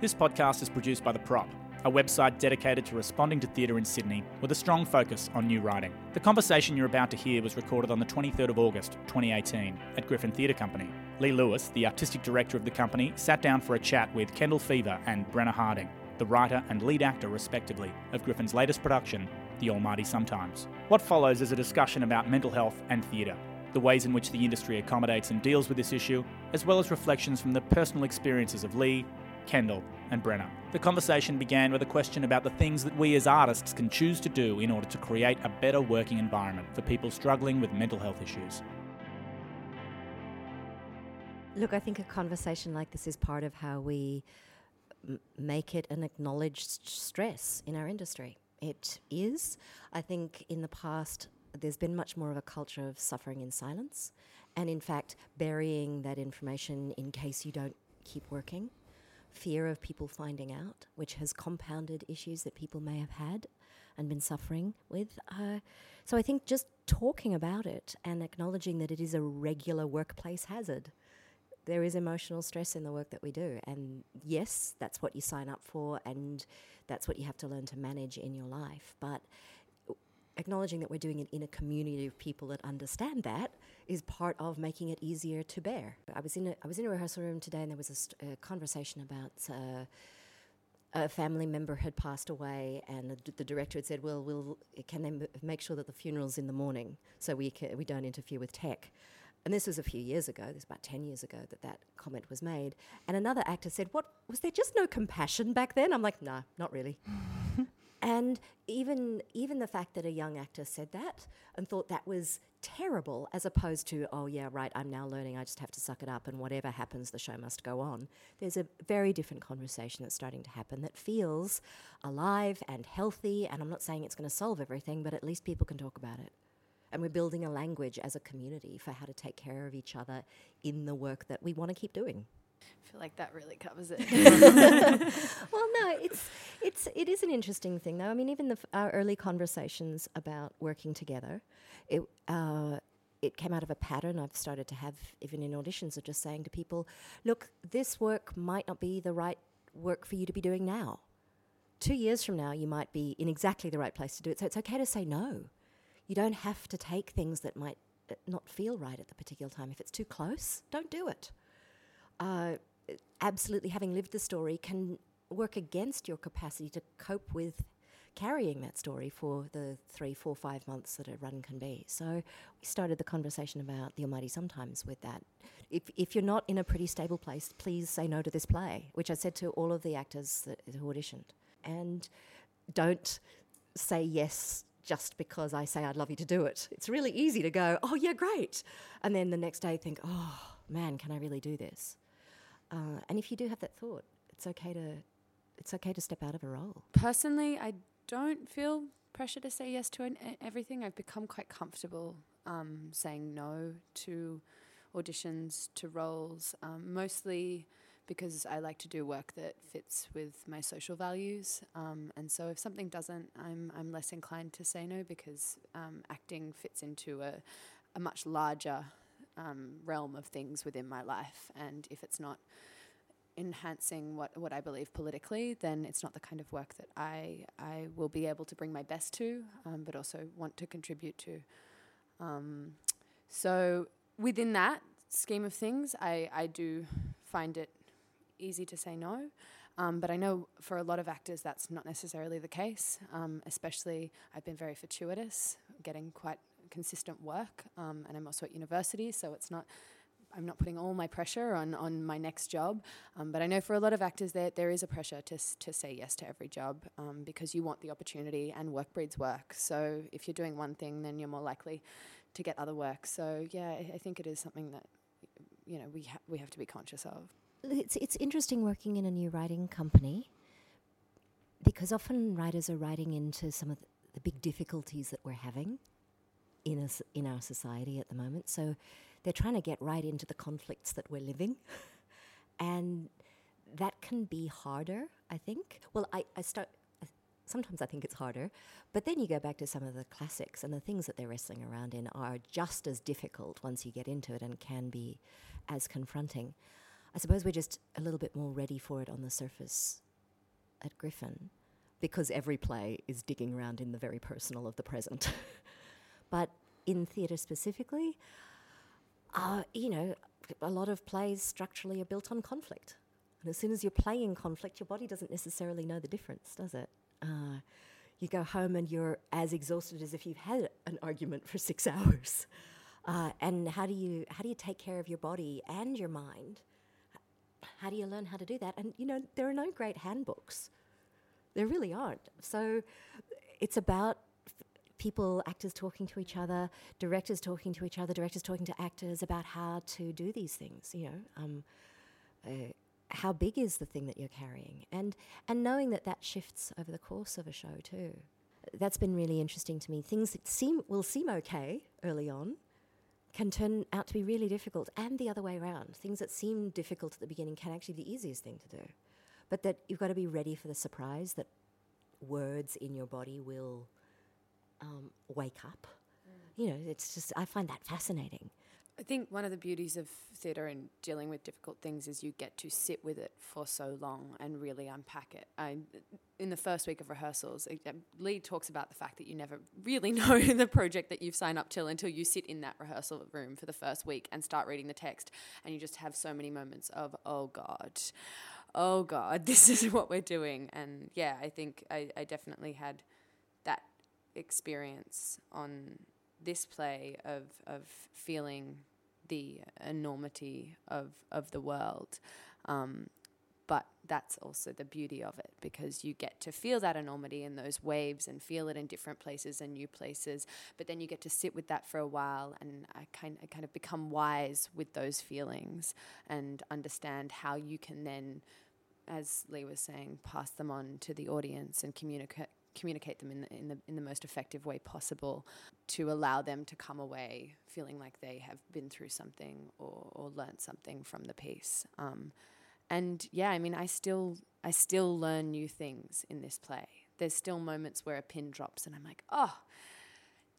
This podcast is produced by The Prop, a website dedicated to responding to theatre in Sydney with a strong focus on new writing. The conversation you're about to hear was recorded on the 23rd of August, 2018, at Griffin Theatre Company. Lee Lewis, the artistic director of the company, sat down for a chat with Kendall Feaver and Brenna Harding, the writer and lead actor, respectively, of Griffin's latest production, The Almighty Sometimes. What follows is a discussion about mental health and theatre, the ways in which the industry accommodates and deals with this issue, as well as reflections from the personal experiences of Lee, Kendall, and Brenna. The conversation began with a question about the things that we as artists can choose to do in order to create a better working environment for people struggling with mental health issues. Look, I think a conversation like this is part of how we m- make it an acknowledged stress in our industry. It is. I think in the past, there's been much more of a culture of suffering in silence, and in fact, burying that information in case you don't keep working fear of people finding out, which has compounded issues that people may have had and been suffering with. Uh, so I think just talking about it and acknowledging that it is a regular workplace hazard. There is emotional stress in the work that we do. And yes, that's what you sign up for, and that's what you have to learn to manage in your life. But acknowledging that we're doing it in a community of people that understand that is part of making it easier to bear. I was in a, I was in a rehearsal room today, and there was a, st- a conversation about. Uh, a family member had passed away, and the, director had said, "Well, we'll can they m- make sure that the funeral's in the morning, so we we don't interfere with tech." And this was a few years ago. This was about ten years ago that that comment was made. And another actor said, "What was there just no compassion back then?" I'm like, "Nah, not really." And even even the fact that a young actor said that and thought that was terrible, as opposed to, oh yeah, right, I'm now learning, I just have to suck it up, and whatever happens, the show must go on. There's a very different conversation that's starting to happen that feels alive and healthy. And I'm not saying it's going to solve everything, but at least people can talk about it. And we're building a language as a community for how to take care of each other in the work that we want to keep doing. I feel like that really covers it. well, no, it's it's it is an interesting thing though. I mean, even the, our early conversations about working together, it uh, it came out of a pattern I've started to have even in auditions of just saying to people, look, this work might not be the right work for you to be doing now. Two years from now, you might be in exactly the right place to do it. So it's okay to say no. You don't have to take things that might uh, not feel right at the particular time. If it's too close, don't do it. Uh, absolutely having lived the story can work against your capacity to cope with carrying that story for the three, four, five months that a run can be. So we started the conversation about the Almighty sometimes with that. If, if you're not in a pretty stable place, please say no to this play, which I said to all of the actors that, who auditioned. And don't say yes just because I say I'd love you to do it. It's really easy to go, oh, yeah, great. And then the next day think, oh, man, can I really do this? Uh, and if you do have that thought, it's okay to it's okay to step out of a role. Personally, I don't feel pressure to say yes to an, everything. I've become quite comfortable um, saying no to auditions, to roles, um, mostly because I like to do work that fits with my social values. Um, and so if something doesn't, I'm, I'm less inclined to say no because um, acting fits into a, a much larger um, realm of things within my life. And if it's not enhancing what, what I believe politically, then it's not the kind of work that I, I will be able to bring my best to, um, but also want to contribute to. Um, so within that scheme of things, I, I do find it easy to say no. Um, but I know for a lot of actors that's not necessarily the case. Um, especially, I've been very fortuitous, getting quite consistent work, um, and I'm also at university, so it's not. I'm not putting all my pressure on, on my next job, um, but I know for a lot of actors there there is a pressure to to say yes to every job um, because you want the opportunity and work breeds work. So if you're doing one thing, then you're more likely to get other work. So yeah, I, I think it is something that you know we ha- we have to be conscious of. It's it's interesting working in a new writing company because often writers are writing into some of the, the big difficulties that we're having in us in our society at the moment. So they're trying to get right into the conflicts that we're living, and that can be harder. I think. Well, I, I start. Sometimes I think it's harder, but then you go back to some of the classics, and the things that they're wrestling around in are just as difficult once you get into it, and can be as confronting. I suppose we're just a little bit more ready for it on the surface at Griffin because every play is digging around in the very personal of the present. but in theatre specifically, uh, you know, a lot of plays structurally are built on conflict. And as soon as you're playing conflict, your body doesn't necessarily know the difference, does it? Uh, you go home and you're as exhausted as if you've had an argument for six hours. Uh, and how do you how do you take care of your body and your mind? How do you learn how to do that? And you know there are no great handbooks. There really aren't. So it's about people, actors talking to each other, directors talking to each other, directors talking to actors about how to do these things. You know, um, uh, how big is the thing that you're carrying, and and knowing that that shifts over the course of a show too. That's been really interesting to me. Things that seem will seem okay early on can turn out to be really difficult, and the other way around. Things that seem difficult at the beginning can actually be the easiest thing to do. But that you've got to be ready for the surprise that words in your body will um, wake up. You know, it's just, I find that fascinating. I think one of the beauties of theatre and dealing with difficult things is you get to sit with it for so long and really unpack it. I, in the first week of rehearsals, Lee talks about the fact that you never really know the project that you've signed up till until you sit in that rehearsal room for the first week and start reading the text, and you just have so many moments of, oh God, oh God, this is what we're doing. And yeah, I think I, I definitely had experience on this play of of feeling the enormity of of the world. Um, but that's also the beauty of it because you get to feel that enormity in those waves and feel it in different places and new places. But then you get to sit with that for a while and I kind, I kind of become wise with those feelings and understand how you can then, as Lee was saying, pass them on to the audience and communicate communicate them in the, in the in the most effective way possible to allow them to come away feeling like they have been through something or, or learned something from the piece. Um, and yeah, I mean, I still I still learn new things in this play. There's still moments where a pin drops, and I'm like, oh,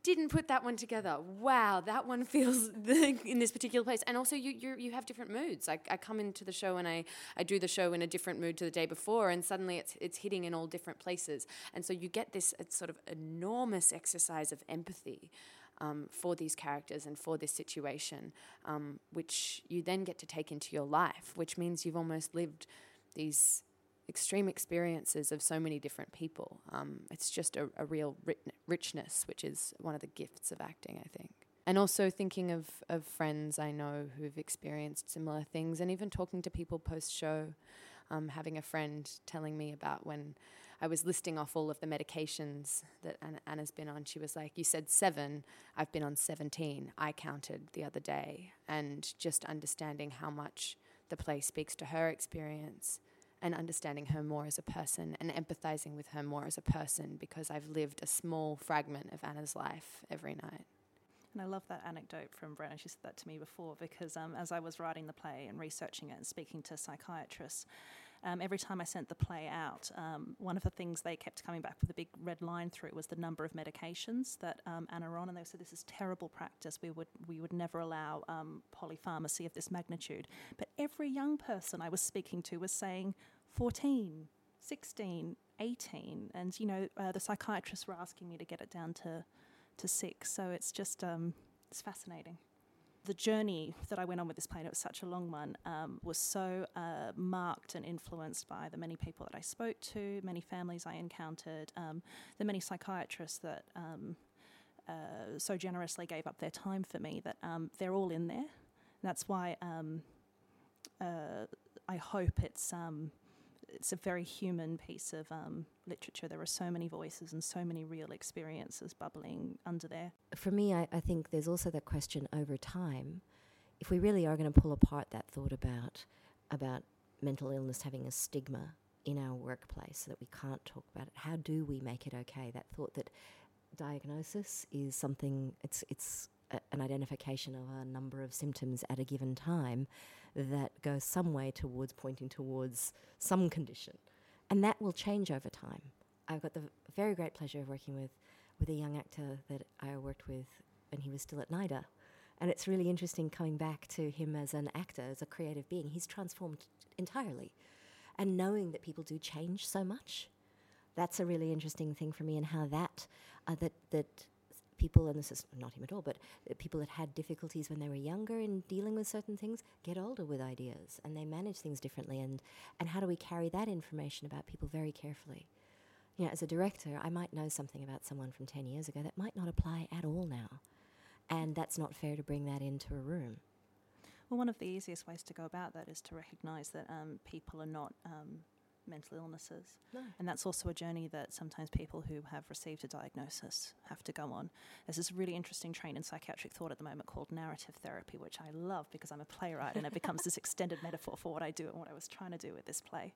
didn't put that one together. Wow, that one feels in this particular place. And also, you you you have different moods. Like I come into the show and I I do the show in a different mood to the day before, and suddenly it's it's hitting in all different places. And so you get this sort of enormous exercise of empathy. Um, for these characters and for this situation, um, which you then get to take into your life, which means you've almost lived these extreme experiences of so many different people. Um, it's just a, a real richness, which is one of the gifts of acting, I think. And also thinking of, of friends I know who've experienced similar things, and even talking to people post show. Um, having a friend telling me about when I was listing off all of the medications that Anna, Anna's been on. She was like, You said seven, I've been on 17. I counted the other day. And just understanding how much the play speaks to her experience and understanding her more as a person and empathizing with her more as a person because I've lived a small fragment of Anna's life every night. And I love that anecdote from Brenna. She said that to me before because um, as I was writing the play and researching it and speaking to psychiatrists, um, every time I sent the play out, um, one of the things they kept coming back with a big red line through was the number of medications that um, Anna on, and they said this is terrible practice. We would we would never allow um, polypharmacy of this magnitude. But every young person I was speaking to was saying 14, 16, 18, and you know uh, the psychiatrists were asking me to get it down to to six. So it's just um, it's fascinating the journey that I went on with this plane, it was such a long one, um, was so uh, marked and influenced by the many people that I spoke to, many families I encountered, um, the many psychiatrists that um, uh, so generously gave up their time for me that um, they're all in there. And that's why um, uh, I hope it's um, it's a very human piece of um, literature. There are so many voices and so many real experiences bubbling under there. For me, I, I think there's also that question over time. If we really are going to pull apart that thought about about mental illness having a stigma in our workplace so that we can't talk about it, how do we make it okay? That thought that diagnosis is something it's it's a, an identification of a number of symptoms at a given time that goes some way towards pointing towards some condition. And that will change over time. I've got the very great pleasure of working with, with a young actor that I worked with when he was still at NIDA. And it's really interesting coming back to him as an actor, as a creative being. He's transformed entirely. And knowing that people do change so much, that's a really interesting thing for me, and how that, uh, that, that people, and this is not him at all, but uh, people that had difficulties when they were younger in dealing with certain things get older with ideas and they manage things differently. And, and how do we carry that information about people very carefully? You know, as a director, I might know something about someone from 10 years ago that might not apply at all now. And that's not fair to bring that into a room. Well, one of the easiest ways to go about that is to recognise that um, people are not um, mental illnesses. No. And that's also a journey that sometimes people who have received a diagnosis have to go on. There's this really interesting train in psychiatric thought at the moment called narrative therapy, which I love because I'm a playwright and it becomes this extended metaphor for what I do and what I was trying to do with this play,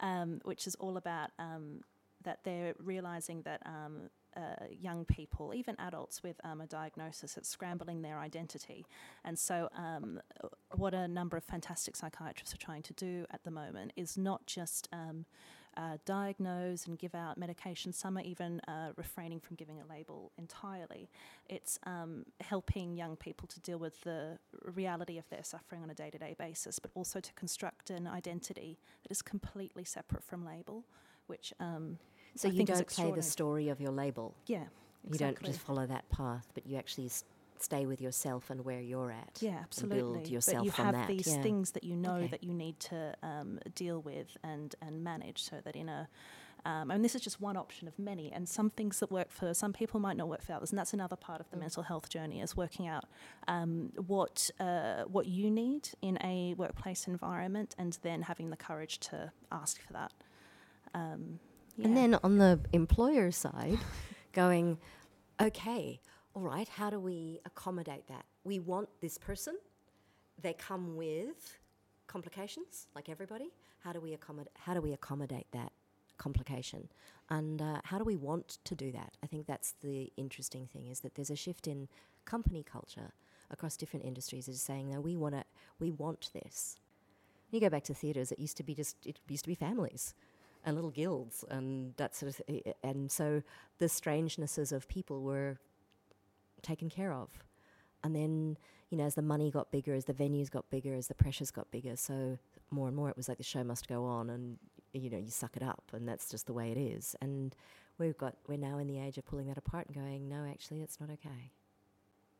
um, which is all about um, that they're realizing that um, uh, young people, even adults with um, a diagnosis, it's scrambling their identity. And so, um, what a number of fantastic psychiatrists are trying to do at the moment is not just um, uh, diagnose and give out medication. Some are even uh, refraining from giving a label entirely. It's um, helping young people to deal with the reality of their suffering on a day to day basis, but also to construct an identity that is completely separate from label, which um, So I you don't play the story of your label. yeah, exactly. You don't just follow that path, but you actually s- stay with yourself and where you're at. Yeah, absolutely. build yourself but you have that. these yeah. things that you know Okay. that you need to um, deal with and and manage, so that in a um, and this is just one option of many. And some things that work for some people might not work for others, and that's another part of the Mm. mental health journey is working out um, what uh, what you need in a workplace environment, and then having the courage to ask for that. Um, yeah. And then on the employer side, going, okay, all right, how do we accommodate that? We want this person. They come with complications, like everybody. How do we accommodate? How do we accommodate that complication? And uh, how do we want to do that? I think that's the interesting thing is that there's a shift in company culture across different industries. Is saying, no, we want to, we want this. When You go back to theatres; it used to be just, it used to be families and little guilds and that sort of th- and so the strangenesses of people were taken care of. And then you know as the money got bigger as the venues got bigger as the pressures got bigger so more and more it was like the show must go on and you know you suck it up and that's just the way it is. And we've got we're now in the age of pulling that apart and going no actually it's not okay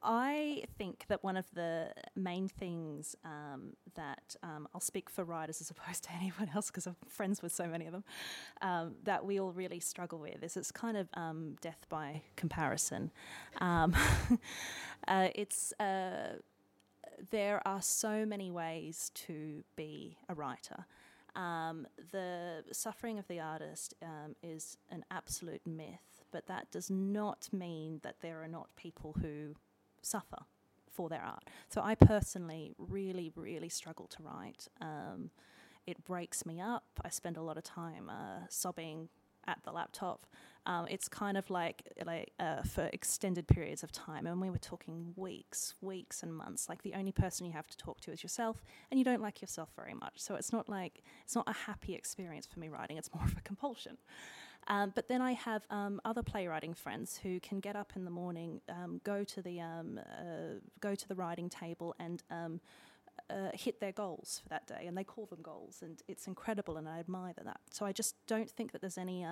I think that one of the main things um, that um, I'll speak for writers as opposed to anyone else because I'm friends with so many of them um, that we all really struggle with is it's kind of um, death by comparison. Um, uh, it's uh, there are so many ways to be a writer. Um, the suffering of the artist um, is an absolute myth, but that does not mean that there are not people who suffer for their art. So I personally really, really struggle to write. Um, it breaks me up. I spend a lot of time uh, sobbing at the laptop. Um, it's kind of like like uh, for extended periods of time, and we were talking weeks, weeks and months. Like the only person you have to talk to is yourself, and you don't like yourself very much. So it's not like it's not a happy experience for me writing. It's more of a compulsion. Um, but then I have um, other playwriting friends who can get up in the morning, um, go to the um, uh, go to the writing table, and um, uh, hit their goals for that day, and they call them goals, and it's incredible, and I admire that. So I just don't think that there's any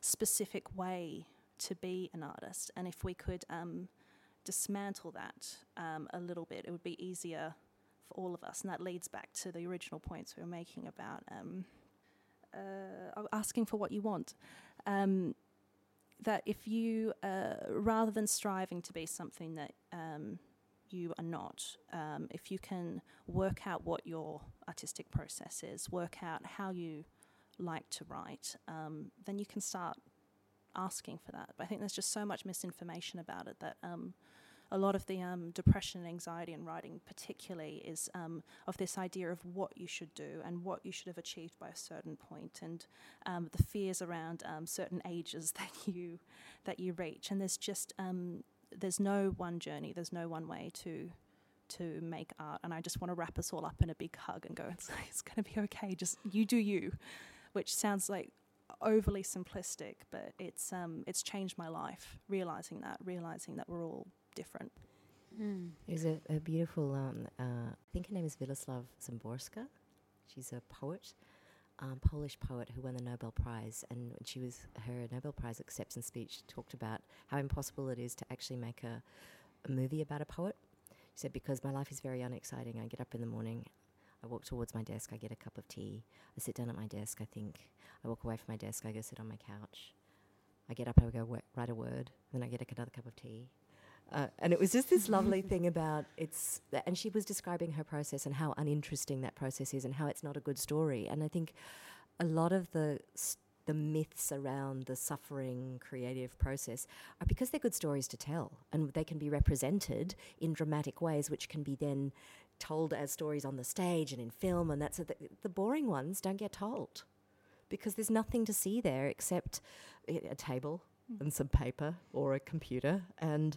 specific way to be an artist, and if we could dismantle that a little bit, it would be easier for all of us, and that leads back to the original points we were making about um, uh, asking for what you want. Um, that if you, uh, rather than striving to be something that um, you are not, um, if you can work out what your artistic process is, work out how you like to write, um, then you can start asking for that. But I think there's just so much misinformation about it that um, a lot of the um, depression and anxiety in writing, particularly, is um, of this idea of what you should do and what you should have achieved by a certain point, and um, the fears around um, certain ages that you that you reach. And there's just um, there's no one journey, there's no one way to to make art. And I just want to wrap us all up in a big hug and go, it's, it's going to be okay. Just you do you, which sounds like overly simplistic, but it's um, it's changed my life. Realizing that, realizing that we're all different. Mm. There's a, a beautiful, um, uh, I think her name is Wisława Szymborska. She's a poet, um, Polish poet who won the Nobel Prize. And when she was, her Nobel Prize acceptance speech talked about how impossible it is to actually make a, a movie about a poet. She said, Because my life is very unexciting. I get up in the morning, I walk towards my desk, I get a cup of tea, I sit down at my desk, I think. I walk away from my desk, I go sit on my couch. I get up, I go write a word, then I get another cup of tea. Uh, and it was just this lovely thing about it's, and she was describing her process and how uninteresting that process is and how it's not a good story. And I think a lot of the the myths around the suffering creative process are because they're good stories to tell and they can be represented in dramatic ways, which can be then told as stories on the stage and in film. And that's the, the boring ones don't get told because there's nothing to see there except a table and some paper or a computer and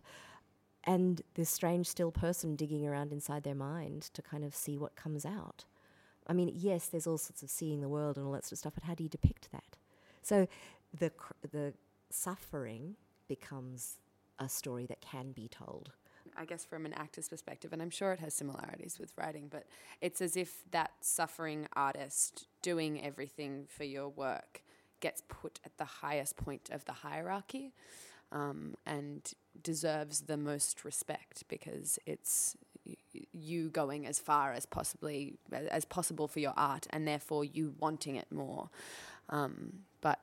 and this strange still person digging around inside their mind to kind of see what comes out. I mean, yes, there's all sorts of seeing the world and all that sort of stuff, but how do you depict that? So the cr- the suffering becomes a story that can be told. I guess from an actor's perspective, and I'm sure it has similarities with writing, but it's as if that suffering artist doing everything for your work gets put at the highest point of the hierarchy um, and deserves the most respect because it's you going as far as possibly as possible for your art and therefore you wanting it more. Um, but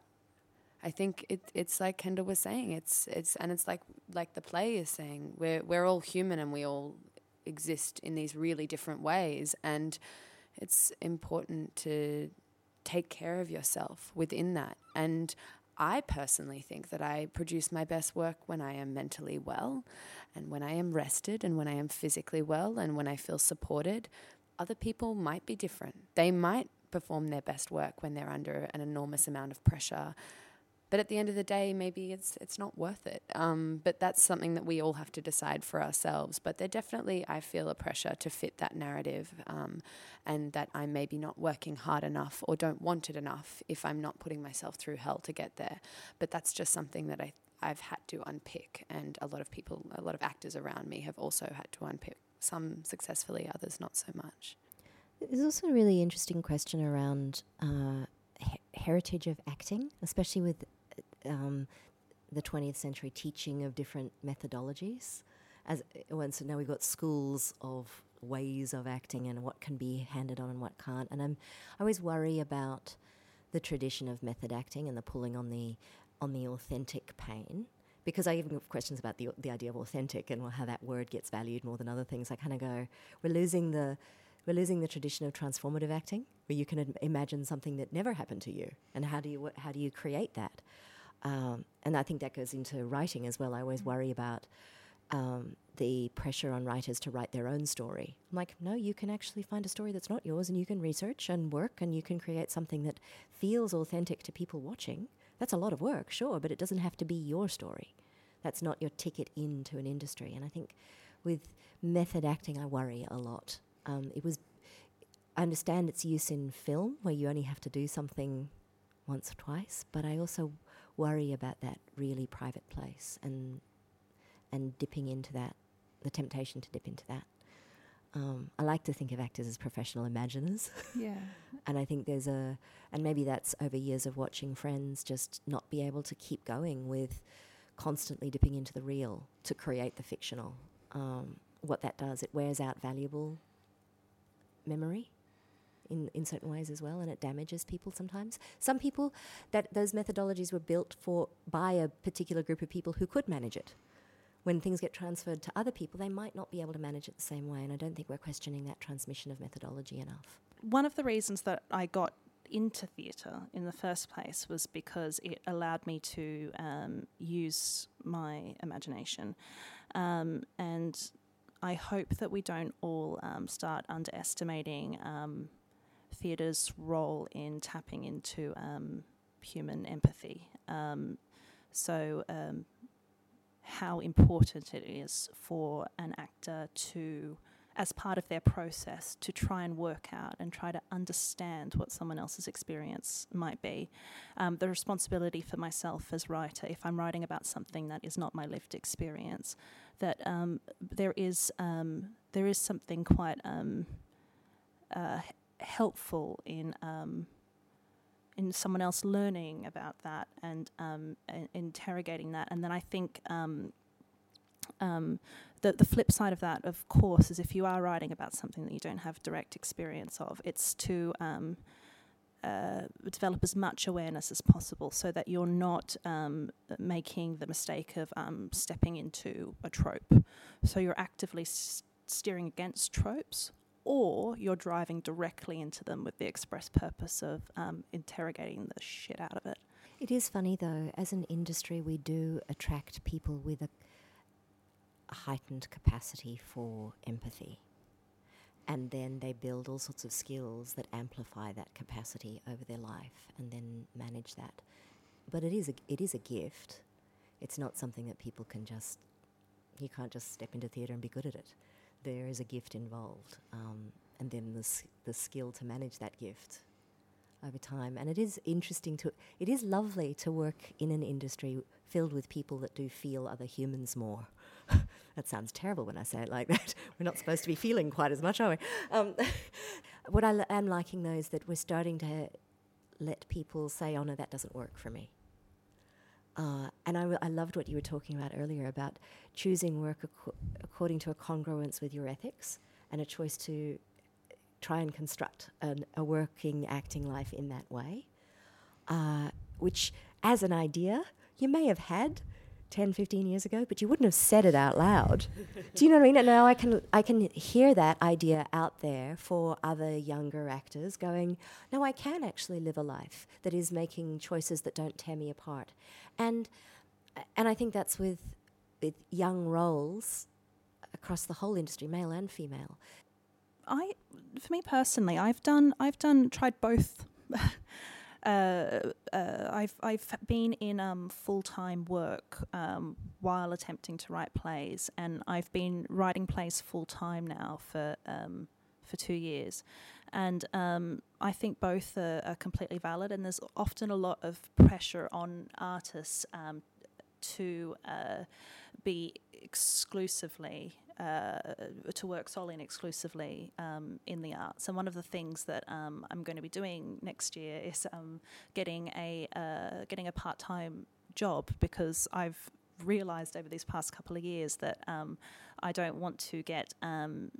I think it, it's like Kendall was saying it's it's and it's like like the play is saying we're we're all human and we all exist in these really different ways and it's important to take care of yourself within that. And I personally think that I produce my best work when I am mentally well and when I am rested and when I am physically well and when I feel supported. Other people might be different. They might perform their best work when they're under an enormous amount of pressure but at the end of the day, maybe it's it's not worth it. Um, but that's something that we all have to decide for ourselves. But there definitely, I feel a pressure to fit that narrative, um, and that I'm maybe not working hard enough or don't want it enough if I'm not putting myself through hell to get there. But that's just something that I I've had to unpick, and a lot of people, a lot of actors around me have also had to unpick. Some successfully, others not so much. There's also a really interesting question around uh, heritage of acting, especially with um, the 20th century teaching of different methodologies. As well, so now we've got schools of ways of acting and what can be handed on and what can't. And I'm, I always worry about the tradition of method acting and the pulling on the on the authentic pain because I even have questions about the the idea of authentic and how that word gets valued more than other things. I kind of go, we're losing the we're losing the tradition of transformative acting, where you can Im- imagine something that never happened to you, and how do you how do you create that? Um, and I think that goes into writing as well. I always worry about um, the pressure on writers to write their own story. I'm like, no, you can actually find a story that's not yours, and you can research and work, and you can create something that feels authentic to people watching. That's a lot of work, sure, but it doesn't have to be your story. That's not your ticket into an industry. And I think with method acting, I worry a lot. Um, it was, I understand its use in film, where you only have to do something once or twice, but I also worry about that really private place and and dipping into that, the temptation to dip into that. Um, I like to think of actors as professional imaginers. Yeah. and I think there's a, and maybe that's over years of watching friends just not be able to keep going with constantly dipping into the real to create the fictional. Um, what that does, it wears out valuable memory in, in certain ways as well, and it damages people sometimes. Some people, that those methodologies were built for by a particular group of people who could manage it. When things get transferred to other people, they might not be able to manage it the same way, and I don't think we're questioning that transmission of methodology enough. One of the reasons that I got into theatre in the first place was because it allowed me to um, use my imagination. Um, and I hope that we don't all um, start underestimating um, theatre's role in tapping into um, human empathy. Um, so, um, how important it is for an actor to as part of their process to try and work out and try to understand what someone else's experience might be. Um, the responsibility for myself as writer, if I'm writing about something that is not my lived experience, that um, there is um, there is something quite uh, helpful in um, in someone else learning about that and, um, interrogating that, and then I think um, um, the the flip side of that, of course, is if you are writing about something that you don't have direct experience of, it's to um, uh, develop as much awareness as possible, so that you're not um, making the mistake of um, stepping into a trope. So you're actively s- steering against tropes, or you're driving directly into them with the express purpose of um, interrogating the shit out of it. It is funny though, as an industry, we do attract people with a, a heightened capacity for empathy. And then they build all sorts of skills that amplify that capacity over their life and then manage that. But it is a, it is a gift. It's not something that people can just, you can't just step into theatre and be good at it. There is a gift involved. Um, and then the, the skill to manage that gift over time. And it is interesting to, it is lovely to work in an industry filled with people that do feel other humans more. that sounds terrible when I say it like that. We're not supposed to be feeling quite as much, are we? Um, what I l- am liking though is that we're starting to let people say, oh no, that doesn't work for me. Uh, and I, w- I loved what you were talking about earlier about choosing work ac- according to a congruence with your ethics and a choice to try and construct an, a working acting life in that way, uh, which, as an idea, you may have had 10, 15 years ago, but you wouldn't have said it out loud. Do you know what I mean? And now I can, I can hear that idea out there for other younger actors going, no, I can actually live a life that is making choices that don't tear me apart. And, and I think that's with, with young roles across the whole industry, male and female. I, for me personally, I've done, I've done, tried both. uh, uh, I've, I've been in um, full time work um, while attempting to write plays, and I've been writing plays full time now for um, for two years. And um, I think both are, are completely valid, and there's often a lot of pressure on artists um, to uh, be exclusively uh, to work solely and exclusively um, in the arts. And one of the things that um, I'm going to be doing next year is um, getting a uh, getting a part time job because I've realised over these past couple of years that um, I don't want to get um,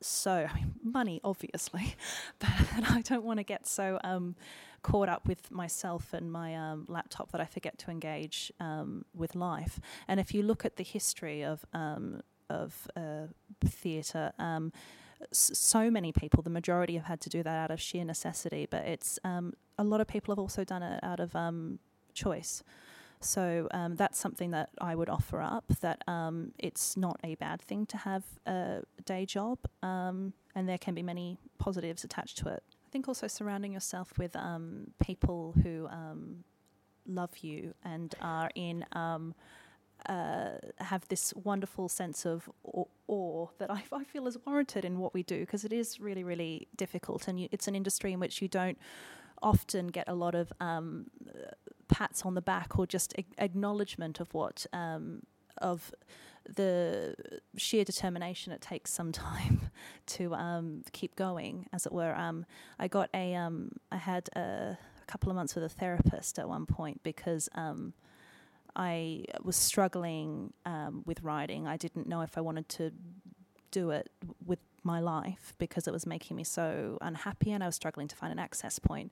so I mean money obviously, but I don't want to get so um, caught up with myself and my um, laptop that I forget to engage um, with life. And if you look at the history of of uh, theatre. Um, so many people, the majority have had to do that out of sheer necessity, but it's um, a lot of people have also done it out of um, choice. So um, that's something that I would offer up. That um, it's not a bad thing to have a day job, um, and there can be many positives attached to it. I think also surrounding yourself with people who love you and are in uh, have this wonderful sense of awe, that I, I feel is warranted in what we do because it is really really difficult and you, it's an industry in which you don't often get a lot of um, pats on the back or just a- acknowledgement of what um, of the sheer determination it takes some time to um, keep going, as it were. Um, I got a, um, I had a, a couple of months with a therapist at one point because um, I was struggling um, with writing. I didn't know if I wanted to do it with my life because it was making me so unhappy and I was struggling to find an access point.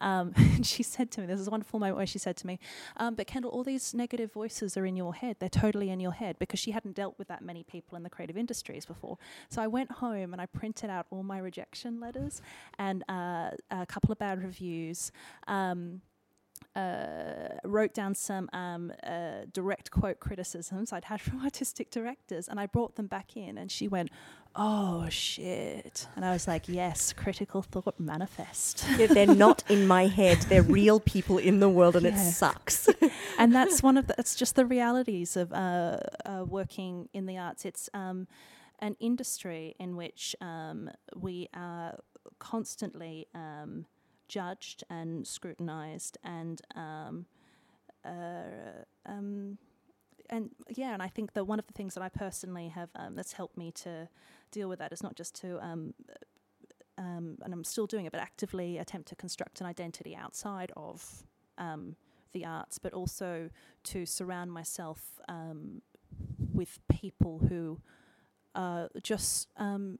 Um, and she said to me, This is a wonderful moment where she said to me, um, but Kendall, all these negative voices are in your head. They're totally in your head because she hadn't dealt with that many people in the creative industries before. So I went home and I printed out all my rejection letters and uh, a couple of bad reviews. Um, uh, wrote down some um, uh, direct quote criticisms I'd had from artistic directors, and I brought them back in. And she went, "Oh shit!" And I was like, "Yes, critical thought manifest." Yeah, they're not in my head. They're real people in the world, and it sucks. and that's one of the, it's just the realities of uh, uh, working in the arts. It's um, an industry in which um, we are constantly um, judged and scrutinized and um, uh, um, and yeah, and I think that one of the things that I personally have um, that's helped me to deal with that is not just to um, um, and I'm still doing it, but actively attempt to construct an identity outside of um, the arts, but also to surround myself um, with people who are just um,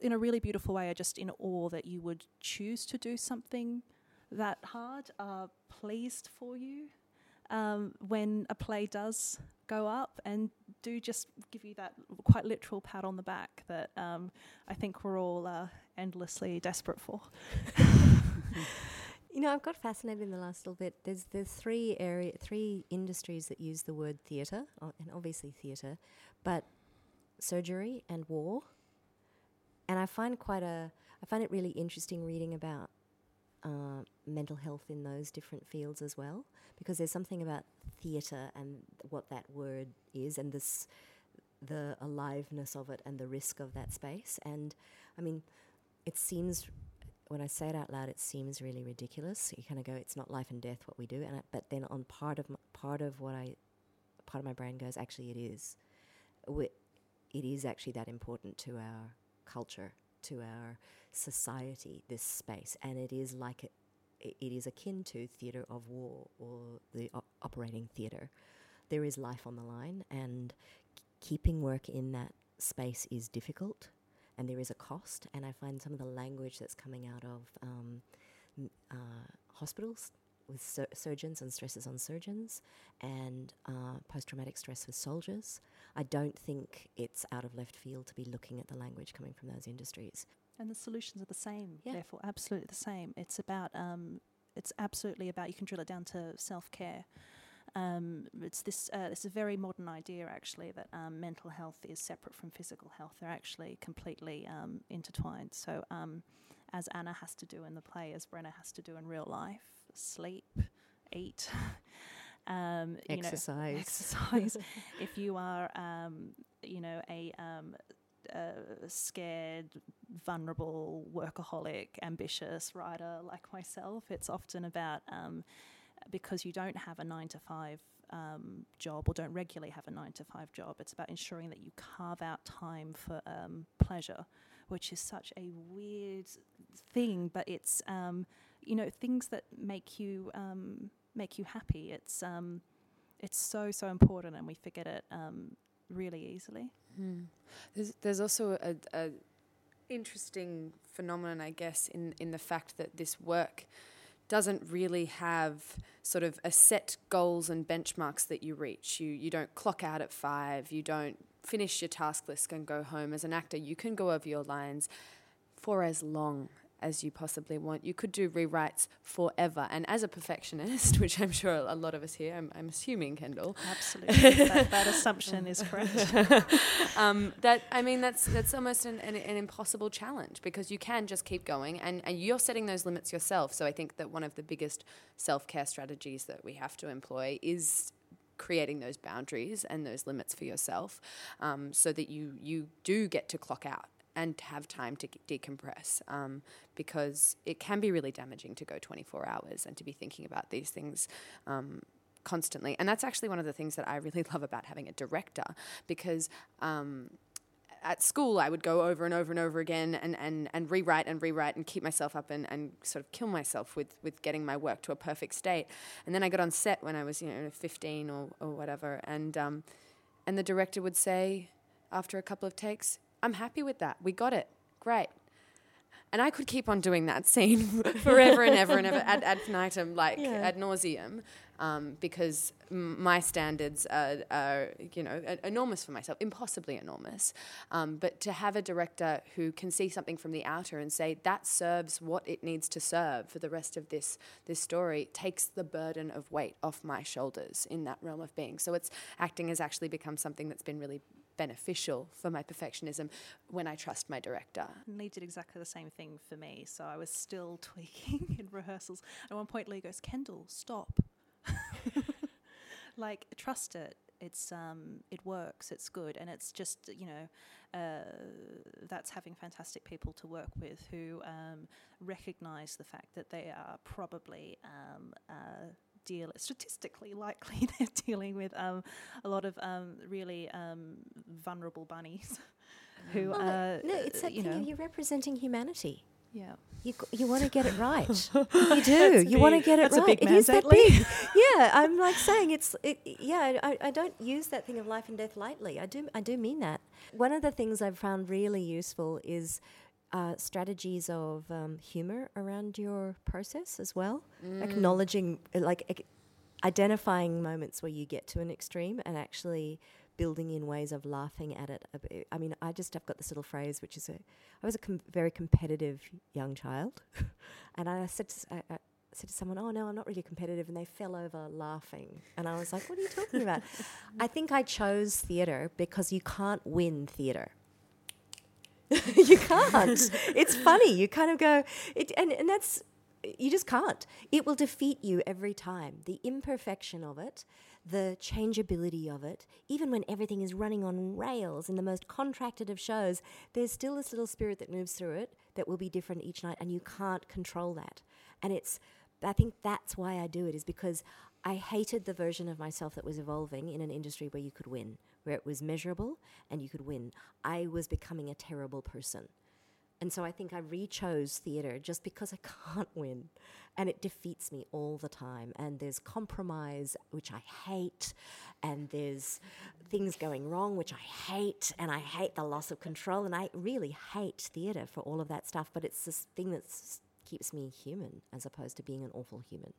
in a really beautiful way are just in awe that you would choose to do something that hard, are pleased for you um, when a play does go up and do just give you that quite literal pat on the back that um, I think we're all uh, endlessly desperate for. you know, I've got fascinated in the last little bit. There's there's three area, three industries that use the word theatre, and obviously theatre, but surgery and war. And I find quite a, I find it really interesting reading about uh, mental health in those different fields as well, because there's something about theatre and what that word is, and this, the aliveness of it, and the risk of that space. And I mean, it seems when I say it out loud, it seems really ridiculous. You kind of go, "It's not life and death what we do," and I, but then on part of my, part of what I, part of my brain goes, actually, it is. We, it is actually that important to our culture to our society, this space, and it is like it is akin to theatre of war or the operating theatre. There is life on the line, and keeping work in that space is difficult, and there is a cost. And I find some of the language that's coming out of um, uh, hospitals with sur- surgeons and stresses on surgeons and uh, post traumatic stress with soldiers. I don't think it's out of left field to be looking at the language coming from those industries. And the solutions are the same, yeah. therefore, absolutely the same. It's about, um, it's absolutely about, you can drill it down to self care. Um, it's this. Uh, it's a very modern idea, actually, that um, mental health is separate from physical health. They're actually completely um, intertwined. So, um, as Anna has to do in the play, as Brenna has to do in real life, sleep, eat, um, exercise. You know, exercise. if you are, um, you know, a, um, a scared, vulnerable, workaholic, ambitious writer like myself, it's often about um, because you don't have a nine to five um, job or don't regularly have a nine to five job. It's about ensuring that you carve out time for um, pleasure, which is such a weird thing, but it's um, you know things that make you um, make you happy. It's um, it's so so important, and we forget it um, really easily. Mm. There's there's also a, a interesting phenomenon, I guess, in in the fact that this work doesn't really have sort of a set goals and benchmarks that you reach. You you don't clock out at five. You don't finish your task list and go home. As an actor, you can go over your lines for as long as you possibly want. You could do rewrites forever. And as a perfectionist, which I'm sure a lot of us here, I'm, I'm assuming, Kendall. Absolutely. that, that, assumption is correct. um, that I mean, that's that's almost an, an, an, impossible challenge because you can just keep going and, and you're setting those limits yourself. So I think that one of the biggest self care strategies that we have to employ is creating those boundaries and those limits for yourself um, so that you you do get to clock out and have time to decompress um, because it can be really damaging to go 24 hours and to be thinking about these things um, constantly. And that's actually one of the things that I really love about having a director because. Um, at school, I would go over and over and over again and, and, and rewrite and rewrite and keep myself up and, and sort of kill myself with, with getting my work to a perfect state. And then I got on set when I was, you know, 15 or, or whatever. And, um, and the director would say, after a couple of takes, I'm happy with that. We got it. Great. And I could keep on doing that scene forever and ever and ever ad, ad infinitum, like yeah. ad nauseum, um, because m- my standards are, are, you know, enormous for myself, impossibly enormous. Um, but to have a director who can see something from the outer and say that serves what it needs to serve for the rest of this this story takes the burden of weight off my shoulders in that realm of being. So it's acting has actually become something that's been really beneficial for my perfectionism when I trust my director. Lee did exactly the same thing for me. So I was still tweaking in rehearsals. At one point, Lee goes, Kendall, stop. like, trust it. it's um, it works, it's good, and it's just you know uh, that's having fantastic people to work with who um, recognise the fact that they are probably um, uh, deal statistically likely they're dealing with um, a lot of um, really um, vulnerable bunnies who Well, uh, no, it's that you thing know. you're representing humanity. yeah You, you want to get it right. you do. You want to get it that's right. it is that big. yeah, I'm like saying it's. It, yeah, I, I don't use that thing of life and death lightly. I do. I do mean that. One of the things I've found really useful is uh, strategies of um, humor around your process as well. Acknowledging, uh, like, identifying moments where you get to an extreme and actually building in ways of laughing at it. a bit. I mean, I just have got this little phrase, which is a, I was a com- very competitive young child, and I said to, I said to someone, "Oh no, I'm not really competitive," and they fell over laughing, and I was like, "What are you talking about?" I think I chose theatre because you can't win theatre. you can't. it's funny. You kind of go, it, and and that's you just can't. It will defeat you every time. The imperfection of it, the changeability of it, even when everything is running on rails in the most contracted of shows, there's still this little spirit that moves through it that will be different each night, and you can't control that. And it's, I think that's why I do it, is because I hated the version of myself that was evolving in an industry where you could win, where it was measurable and you could win. I was becoming a terrible person. And so I think I re-chose theatre just because I can't win. And it defeats me all the time. And there's compromise, which I hate. And there's things going wrong, which I hate. And I hate the loss of control. And I really hate theatre for all of that stuff. But it's this thing that keeps me human as opposed to being an awful human.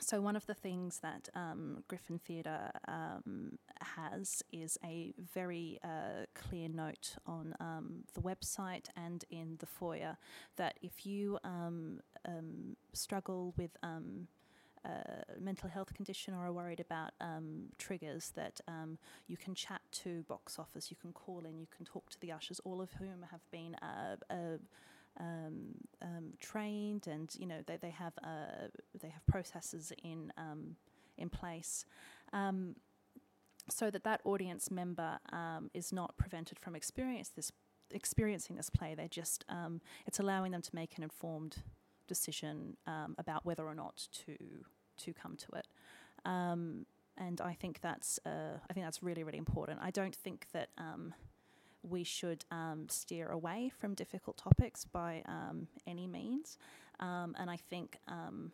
So one of the things that um, Griffin Theatre um, has is a very uh, clear note on um, the website and in the foyer that if you um, um, struggle with um, a mental health condition or are worried about um, triggers, that um, you can chat to box office, you can call in, you can talk to the ushers, all of whom have been uh, uh, um, um, trained, and you know they, they have uh, they have processes in um, in place, um, so that that audience member um, is not prevented from experience this experiencing this play. They just um, it's allowing them to make an informed decision about whether or not to to come to it. Um, and I think that's uh, I think that's really really important. I don't think that um, we should um, steer away from difficult topics by um, any means. Um, and I think um,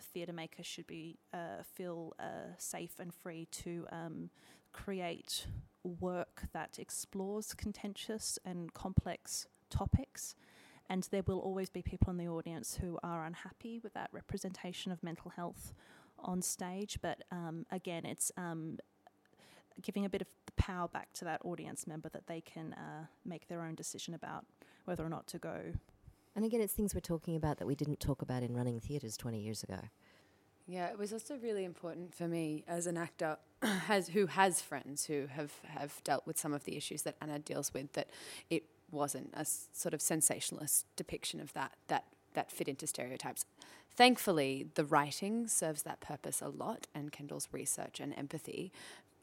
theatre maker should be uh, feel uh, safe and free to um, create work that explores contentious and complex topics. And there will always be people in the audience who are unhappy with that representation of mental health on stage. But um, again, it's um, giving a bit of the power back to that audience member that they can uh, make their own decision about whether or not to go. And again, it's things we're talking about that we didn't talk about in running theatres 20 years ago. Yeah, it was also really important for me as an actor has who has friends who have, have dealt with some of the issues that Anna deals with that it wasn't a s- sort of sensationalist depiction of that that that fit into stereotypes. Thankfully, the writing serves that purpose a lot, and Kendall's research and empathy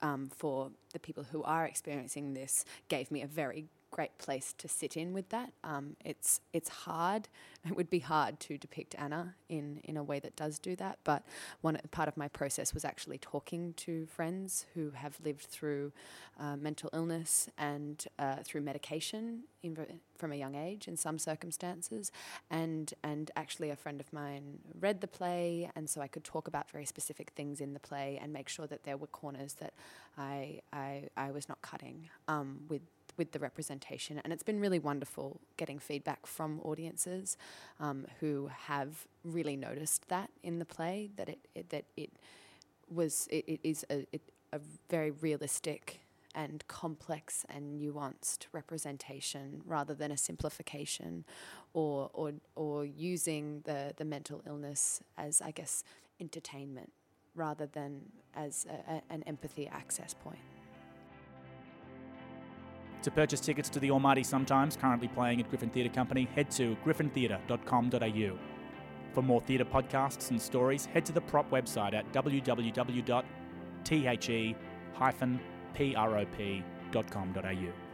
um, for the people who are experiencing this gave me a very great place to sit in with that. Um, it's it's hard. It would be hard to depict Anna in in a way that does do that. But one part of my process was actually talking to friends who have lived through uh, mental illness and uh, through medication in, from a young age in some circumstances, and and actually a friend of mine read the play, and so I could talk about very specific things in the play and make sure that there were corners that I I, I was not cutting um, with with the representation. And it's been really wonderful getting feedback from audiences um, who have really noticed that in the play that it, it that it was it, it is a, it, a very realistic and complex and nuanced representation rather than a simplification or or or using the the mental illness as I guess entertainment rather than as a, a, an empathy access point. To purchase tickets to The Almighty Sometimes, currently playing at Griffin Theatre Company, head to griffintheatre.com.au. For more theatre podcasts and stories, head to the prop website at www.the prop.com.au.